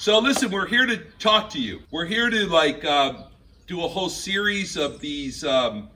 So listen, we're here to talk to you. We're here to like uh, do a whole series of these um,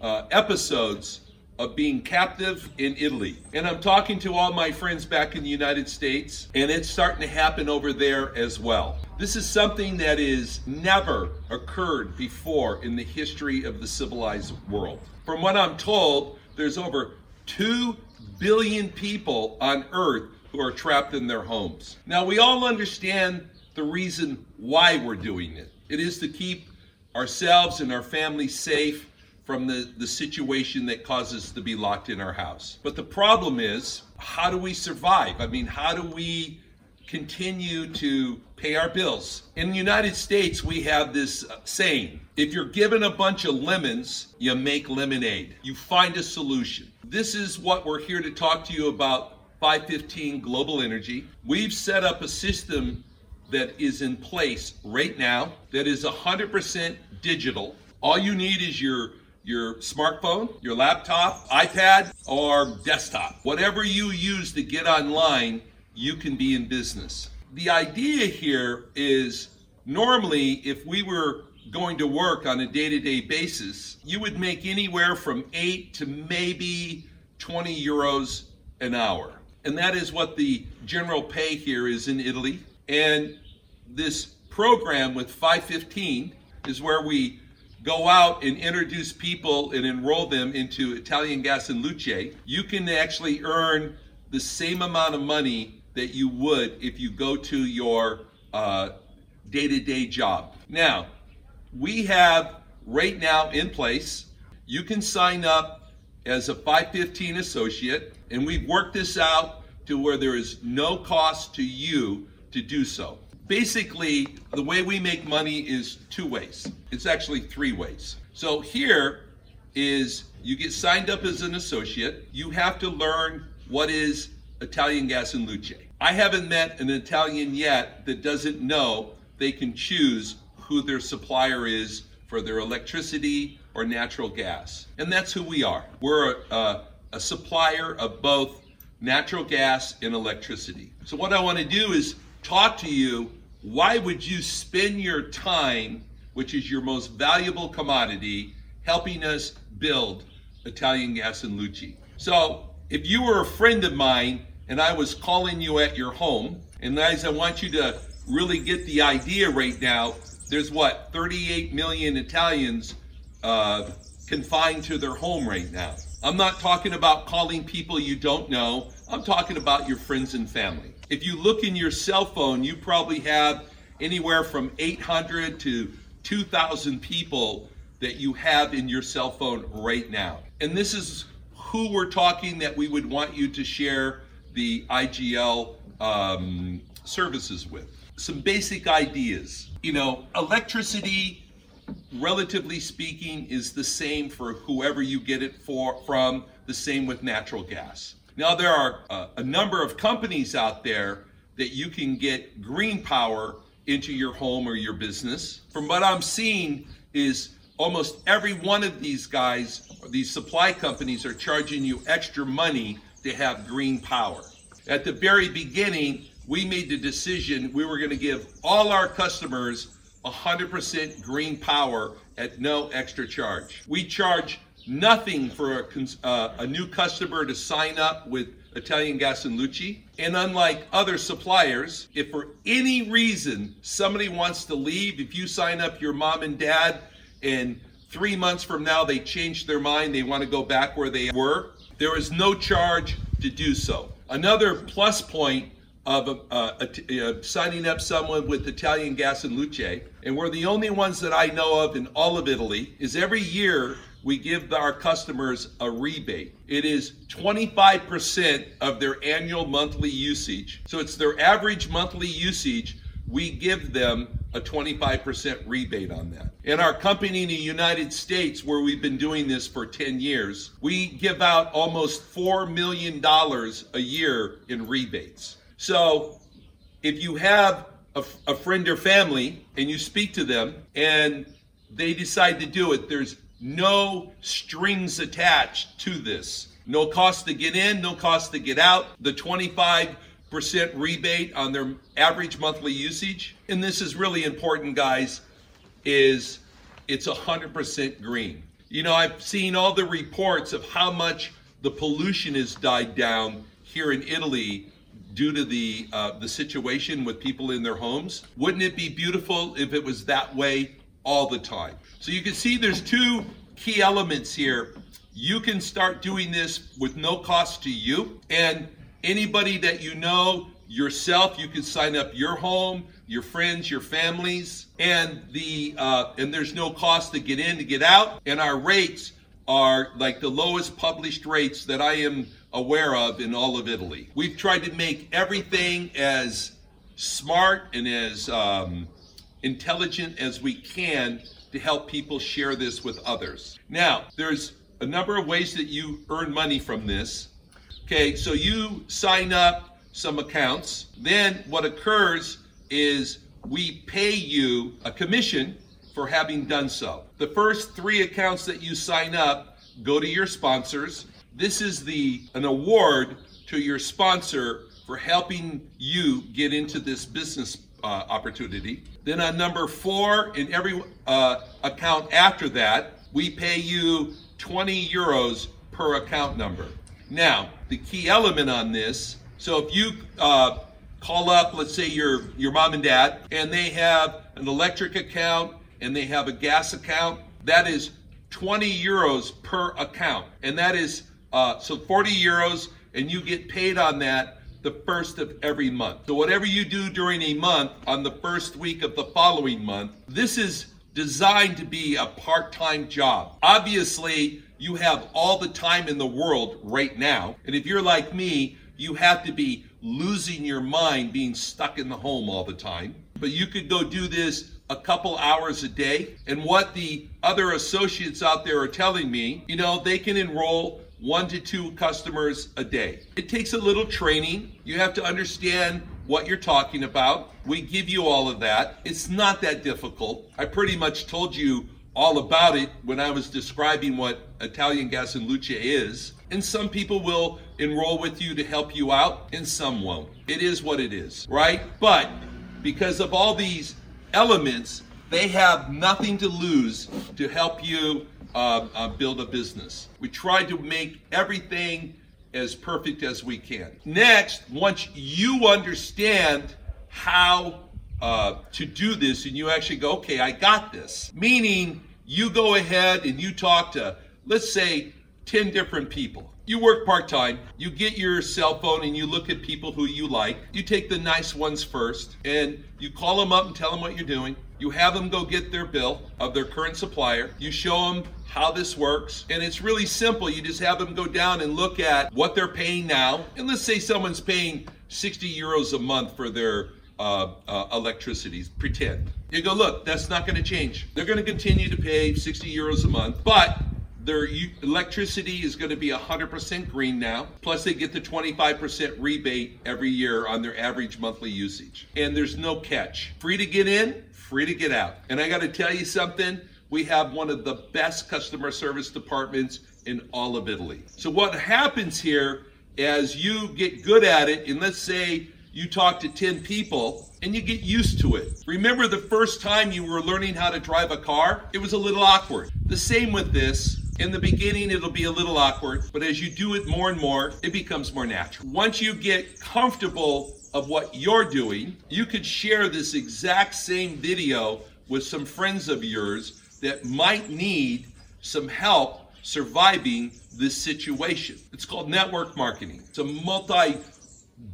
uh, episodes of being captive in Italy. And I'm talking to all my friends back in the United States, and it's starting to happen over there as well. This is something that is never occurred before in the history of the civilized world. From what I'm told, there's over 2 billion people on earth who are trapped in their homes. Now, we all understand the reason why we're doing it. It is to keep ourselves and our families safe from the, the situation that causes us to be locked in our house. But the problem is, how do we survive? I mean, how do we continue to pay our bills? In the United States, we have this uh, saying if you're given a bunch of lemons, you make lemonade. You find a solution. This is what we're here to talk to you about 515 Global Energy. We've set up a system that is in place right now that is 100% digital. All you need is your your smartphone, your laptop, iPad, or desktop. Whatever you use to get online, you can be in business. The idea here is normally if we were going to work on a day-to-day basis, you would make anywhere from 8 to maybe 20 euros an hour and that is what the general pay here is in Italy. And this program with 515 is where we go out and introduce people and enroll them into Italian Gas and Luce. You can actually earn the same amount of money that you would if you go to your day to day job. Now, we have right now in place, you can sign up as a 515 associate, and we've worked this out to where there is no cost to you to do so. Basically, the way we make money is two ways. It's actually three ways. So here is you get signed up as an associate. You have to learn what is Italian gas and luce. I haven't met an Italian yet that doesn't know they can choose who their supplier is for their electricity or natural gas. And that's who we are. We're a, a supplier of both natural gas and electricity. So what I want to do is talk to you why would you spend your time, which is your most valuable commodity, helping us build Italian Gas and Luce. So if you were a friend of mine and I was calling you at your home, and guys, I want you to really get the idea right now. There's what 38 million Italians uh, confined to their home right now. I'm not talking about calling people you don't know. I'm talking about your friends and family. If you look in your cell phone, you probably have anywhere from 800 to 2,000 people that you have in your cell phone right now. And this is who we're talking that we would want you to share the IGL um, services with. Some basic ideas. You know, electricity relatively speaking, is the same for whoever you get it for from. The same with natural gas. Now there are uh, a number of companies out there that you can get green power into your home or your business. From what I'm seeing is almost every one of these guys, these supply companies are charging you extra money to have green power. At the very beginning, we made the decision we were going to give all our customers 100% green power at no extra charge. We charge nothing for a, uh, a, new customer to sign up with Italian Gas and Luce. And unlike other suppliers, if for any reason somebody wants to leave, if you sign up your mom and dad and three months from now they change their mind, they want to go back where they were, there is no charge to do so. Another plus point of uh, uh, signing up someone with Italian Gas and Luce, and we're the only ones that I know of in all of Italy, is every year we give our customers a rebate. It is 25% of their annual monthly usage. So it's their average monthly usage. We give them a 25% rebate on that. In our company in the United States, where we've been doing this for 10 years, we give out almost $4 million a year in rebates. So if you have a, a friend or family and you speak to them and they decide to do it, there's no strings attached to this. No cost to get in, no cost to get out. The 25% rebate on their average monthly usage. And this is really important, guys, is it's 100% green. You know, I've seen all the reports of how much the pollution has died down here in Italy due to the uh, the situation with people in their homes. Wouldn't it be beautiful if it was that way all the time? So you can see there's two key elements here. You can start doing this with no cost to you and anybody that you know yourself you can sign up your home your friends your families and the uh, and there's no cost to get in to get out and our rates are like the lowest published rates that i am aware of in all of italy we've tried to make everything as smart and as um, intelligent as we can to help people share this with others now there's a number of ways that you earn money from this okay so you sign up some accounts. Then what occurs is we pay you a commission for having done so. The first three accounts that you sign up go to your sponsors. This is the an award to your sponsor for helping you get into this business uh, opportunity. Then on number four, in every uh, account after that, we pay you 20 euros per account number. Now, the key element on this so if you uh, call up, let's say your your mom and dad, and they have an electric account and they have a gas account, that is 20 euros per account, and that is uh, so 40 euros, and you get paid on that the first of every month. So whatever you do during a month on the first week of the following month, this is designed to be a part-time job. Obviously, you have all the time in the world right now, and if you're like me, you have to be losing your mind being stuck in the home all the time. But you could go do this a couple hours a day. And what the other associates out there are telling me, you know, they can enroll one to two customers a day. It takes a little training. You have to understand what you're talking about. We give you all of that. It's not that difficult. I pretty much told you all about it when I was describing what Italian Gas and Luce is. And some people will enroll with you to help you out, and some won't. It is what it is, right? But because of all these elements, they have nothing to lose to help you uh, uh, build a business. We try to make everything as perfect as we can. Next, once you understand how uh, to do this and you actually go, okay, I got this. Meaning you go ahead and you talk to, let's say, 10 different people. You work part time, you get your cell phone and you look at people who you like. You take the nice ones first and you call them up and tell them what you're doing. You have them go get their bill of their current supplier. You show them how this works. And it's really simple. You just have them go down and look at what they're paying now. And let's say someone's paying 60 euros a month for their uh, uh, electricity. Pretend. You go, look, that's not going to change. They're going to continue to pay 60 euros a month, but their electricity is going to be 100% green now. Plus, they get the 25% rebate every year on their average monthly usage. And there's no catch. Free to get in, free to get out. And I got to tell you something. We have one of the best customer service departments in all of Italy. So what happens here as you get good at it, and let's say you talk to 10 people and you get used to it. Remember the first time you were learning how to drive a car? It was a little awkward. The same with this. In the beginning, it'll be a little awkward, but as you do it more and more, it becomes more natural. Once you get comfortable of what you're doing, you could share this exact same video with some friends of yours that might need some help surviving this situation. It's called network marketing. It's a multi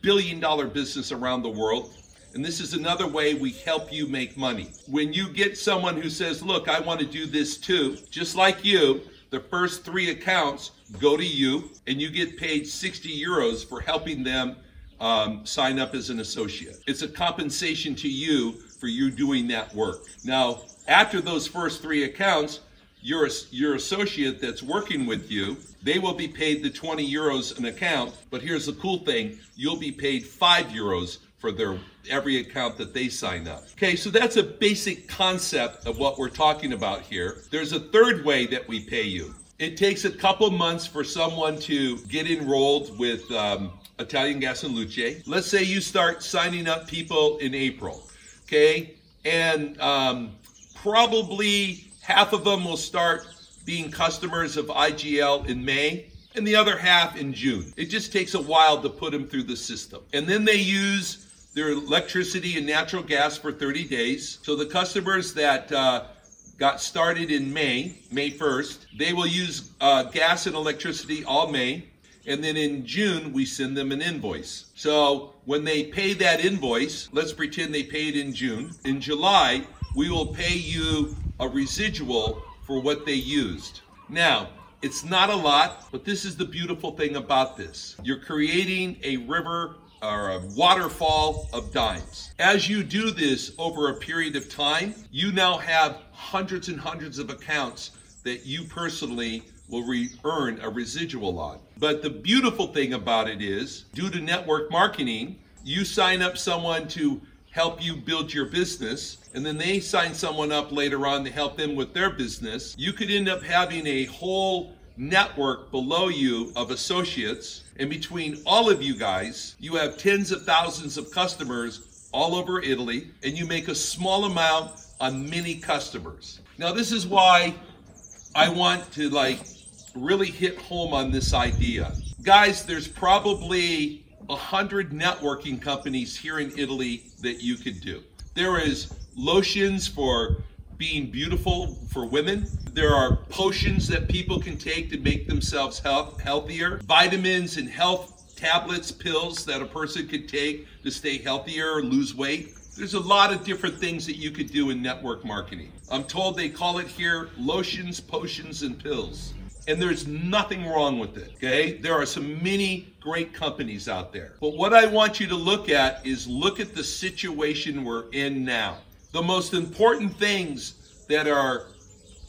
billion dollar business around the world. And this is another way we help you make money. When you get someone who says, Look, I want to do this too, just like you, the first three accounts go to you, and you get paid 60 euros for helping them um, sign up as an associate. It's a compensation to you for you doing that work. Now, after those first three accounts, your, your associate that's working with you, they will be paid the 20 euros an account. But here's the cool thing you'll be paid 5 euros for their every account that they sign up. Okay, so that's a basic concept of what we're talking about here. There's a third way that we pay you. It takes a couple months for someone to get enrolled with um, Italian Gas and Luce. Let's say you start signing up people in April, okay? And um, probably half of them will start being customers of IGL in May and the other half in June. It just takes a while to put them through the system. And then they use their electricity and natural gas for 30 days. So the customers that uh, got started in May, May 1st, they will use uh, gas and electricity all May. And then in June, we send them an invoice. So when they pay that invoice, let's pretend they paid in June. In July, we will pay you a residual for what they used. Now, it's not a lot, but this is the beautiful thing about this. You're creating a river or a waterfall of dimes. As you do this over a period of time, you now have hundreds and hundreds of accounts that you personally will re- earn a residual on. But the beautiful thing about it is, due to network marketing, you sign up someone to help you build your business, and then they sign someone up later on to help them with their business, you could end up having a whole network below you of associates. And between all of you guys, you have tens of thousands of customers all over Italy, and you make a small amount on many customers. Now, this is why I want to like really hit home on this idea. Guys, there's probably a hundred networking companies here in Italy that you could do. There is lotions for being beautiful for women. There are potions that people can take to make themselves health, healthier. Vitamins and health tablets, pills that a person could take to stay healthier or lose weight. There's a lot of different things that you could do in network marketing. I'm told they call it here lotions, potions, and pills and there's nothing wrong with it. Okay, there are some many great companies out there, but what I want you to look at is look at the situation we're in now. The most important things that are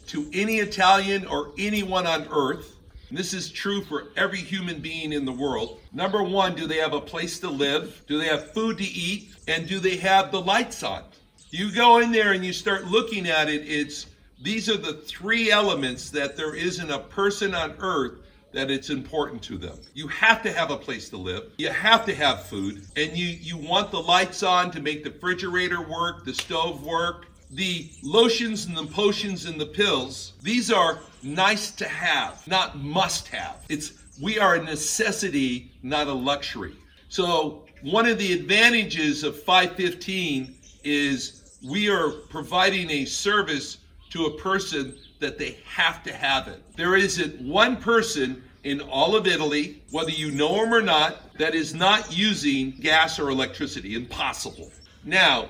to any Italian or anyone on earth. This is true for every human being in the world. Number one, do they have a place to live? Do they have food to eat? And do they have the lights on? You go in there and you start looking at it, it's these are the three elements that there isn't a person on earth that it's important to them. You have to have a place to live. You have to have food. And you, you want the lights on to make the refrigerator work, the stove work. The lotions and the potions and the pills, these are nice to have, not must have. It's we are a necessity, not a luxury. So one of the advantages of 515 is we are providing a service to a person that they have to have it. There isn't one person in all of Italy, whether you know them or not, that is not using gas or electricity. Impossible. Now,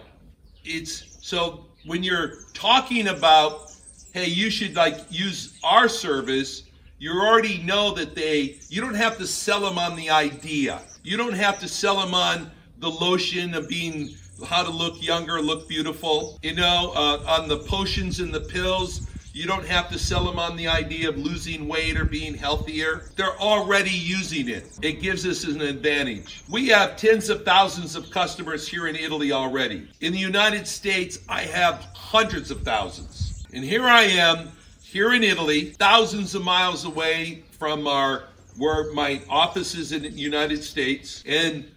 it's so when you're talking about, hey, you should like use our service, you already know that they, you don't have to sell them on the idea. You don't have to sell them on the lotion of being how to look younger, look beautiful. You know, uh, on the potions and the pills, you don't have to sell them on the idea of losing weight or being healthier. They're already using it. It gives us an advantage. We have tens of thousands of customers here in Italy already. In the United States, I have hundreds of thousands. And here I am, here in Italy, thousands of miles away from our where my office is in the United States. And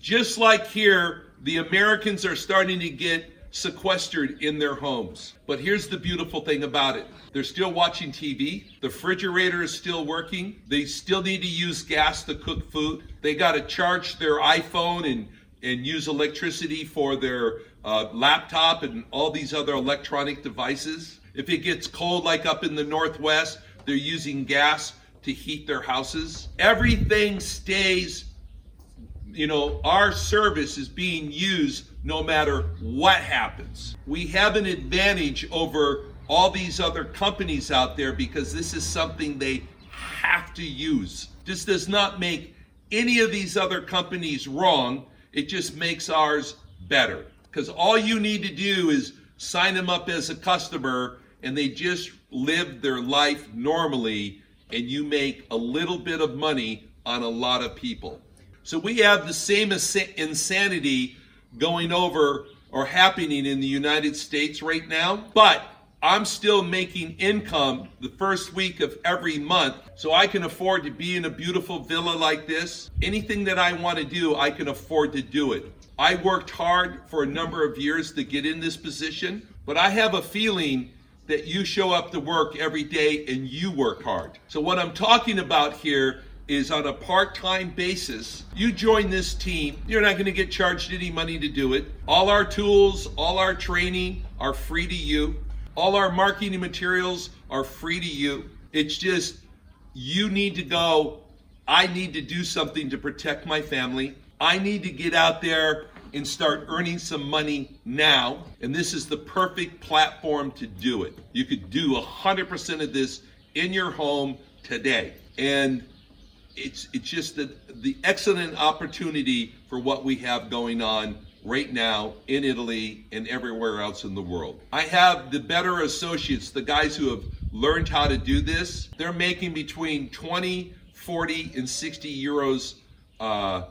just like here, the Americans are starting to get sequestered in their homes. But here's the beautiful thing about it they're still watching TV, the refrigerator is still working, they still need to use gas to cook food, they got to charge their iPhone and and use electricity for their uh, laptop and all these other electronic devices. If it gets cold, like up in the Northwest, they're using gas to heat their houses. Everything stays you know, our service is being used no matter what happens. We have an advantage over all these other companies out there because this is something they have to use. This does not make any of these other companies wrong. It just makes ours better. Because all you need to do is sign them up as a customer and they just live their life normally and you make a little bit of money on a lot of people. So we have the same insanity going over or happening in the United States right now. But I'm still making income the first week of every month so I can afford to be in a beautiful villa like this. Anything that I want to do, I can afford to do it. I worked hard for a number of years to get in this position, but I have a feeling that you show up to work every day and you work hard. So, what I'm talking about here is on a part time basis. You join this team, you're not going to get charged any money to do it. All our tools, all our training are free to you. All our marketing materials are free to you. It's just you need to go, I need to do something to protect my family. I need to get out there and start earning some money now. And this is the perfect platform to do it. You could do 100% of this in your home today. And it's it's just the, the excellent opportunity for what we have going on right now in Italy and everywhere else in the world. I have the better associates, the guys who have learned how to do this. They're making between 20, 40, and 60 euros uh,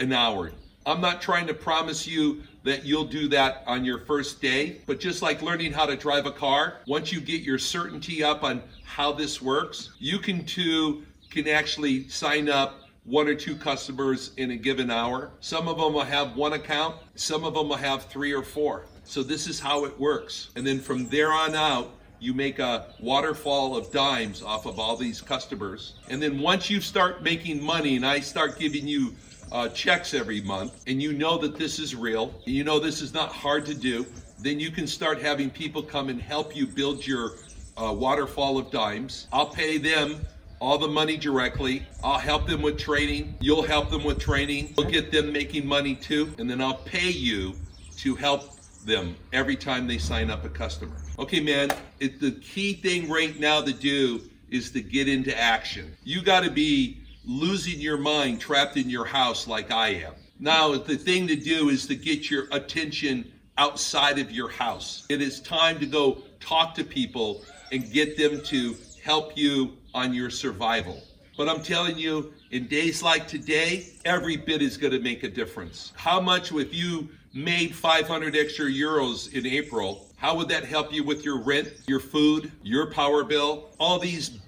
an hour. I'm not trying to promise you that you'll do that on your first day, but just like learning how to drive a car, once you get your certainty up on how this works, you can too can actually sign up one or two customers in a given hour. Some of them will have one account, some of them will have three or four. So this is how it works. And then from there on out, you make a waterfall of dimes off of all these customers. And then once you start making money and I start giving you uh, checks every month and you know that this is real, you know this is not hard to do, then you can start having people come and help you build your uh, waterfall of dimes. I'll pay them all the money directly. I'll help them with training. You'll help them with training. We'll get them making money too. And then I'll pay you to help them every time they sign up a customer. Okay, man, it, the key thing right now to do is to get into action. You got to be losing your mind trapped in your house like I am. Now, the thing to do is to get your attention outside of your house. It is time to go talk to people and get them to help you on your survival. But I'm telling you, in days like today, every bit is going to make a difference. How much, if you made 500 extra euros in April, how would that help you with your rent, your food, your power bill, all these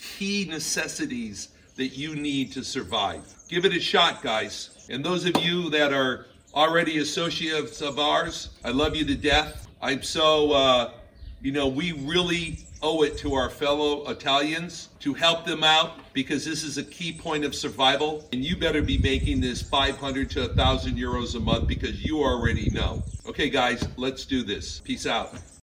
key necessities that you need to survive? Give it a shot, guys. And those of you that are already associates of ours, I love you to death. I'm so, uh, you know, we really owe it to our fellow Italians to help them out because this is a key point of survival. And you better be making this 500 to 1,000 euros a month because you already know. Okay, guys, let's do this. Peace out.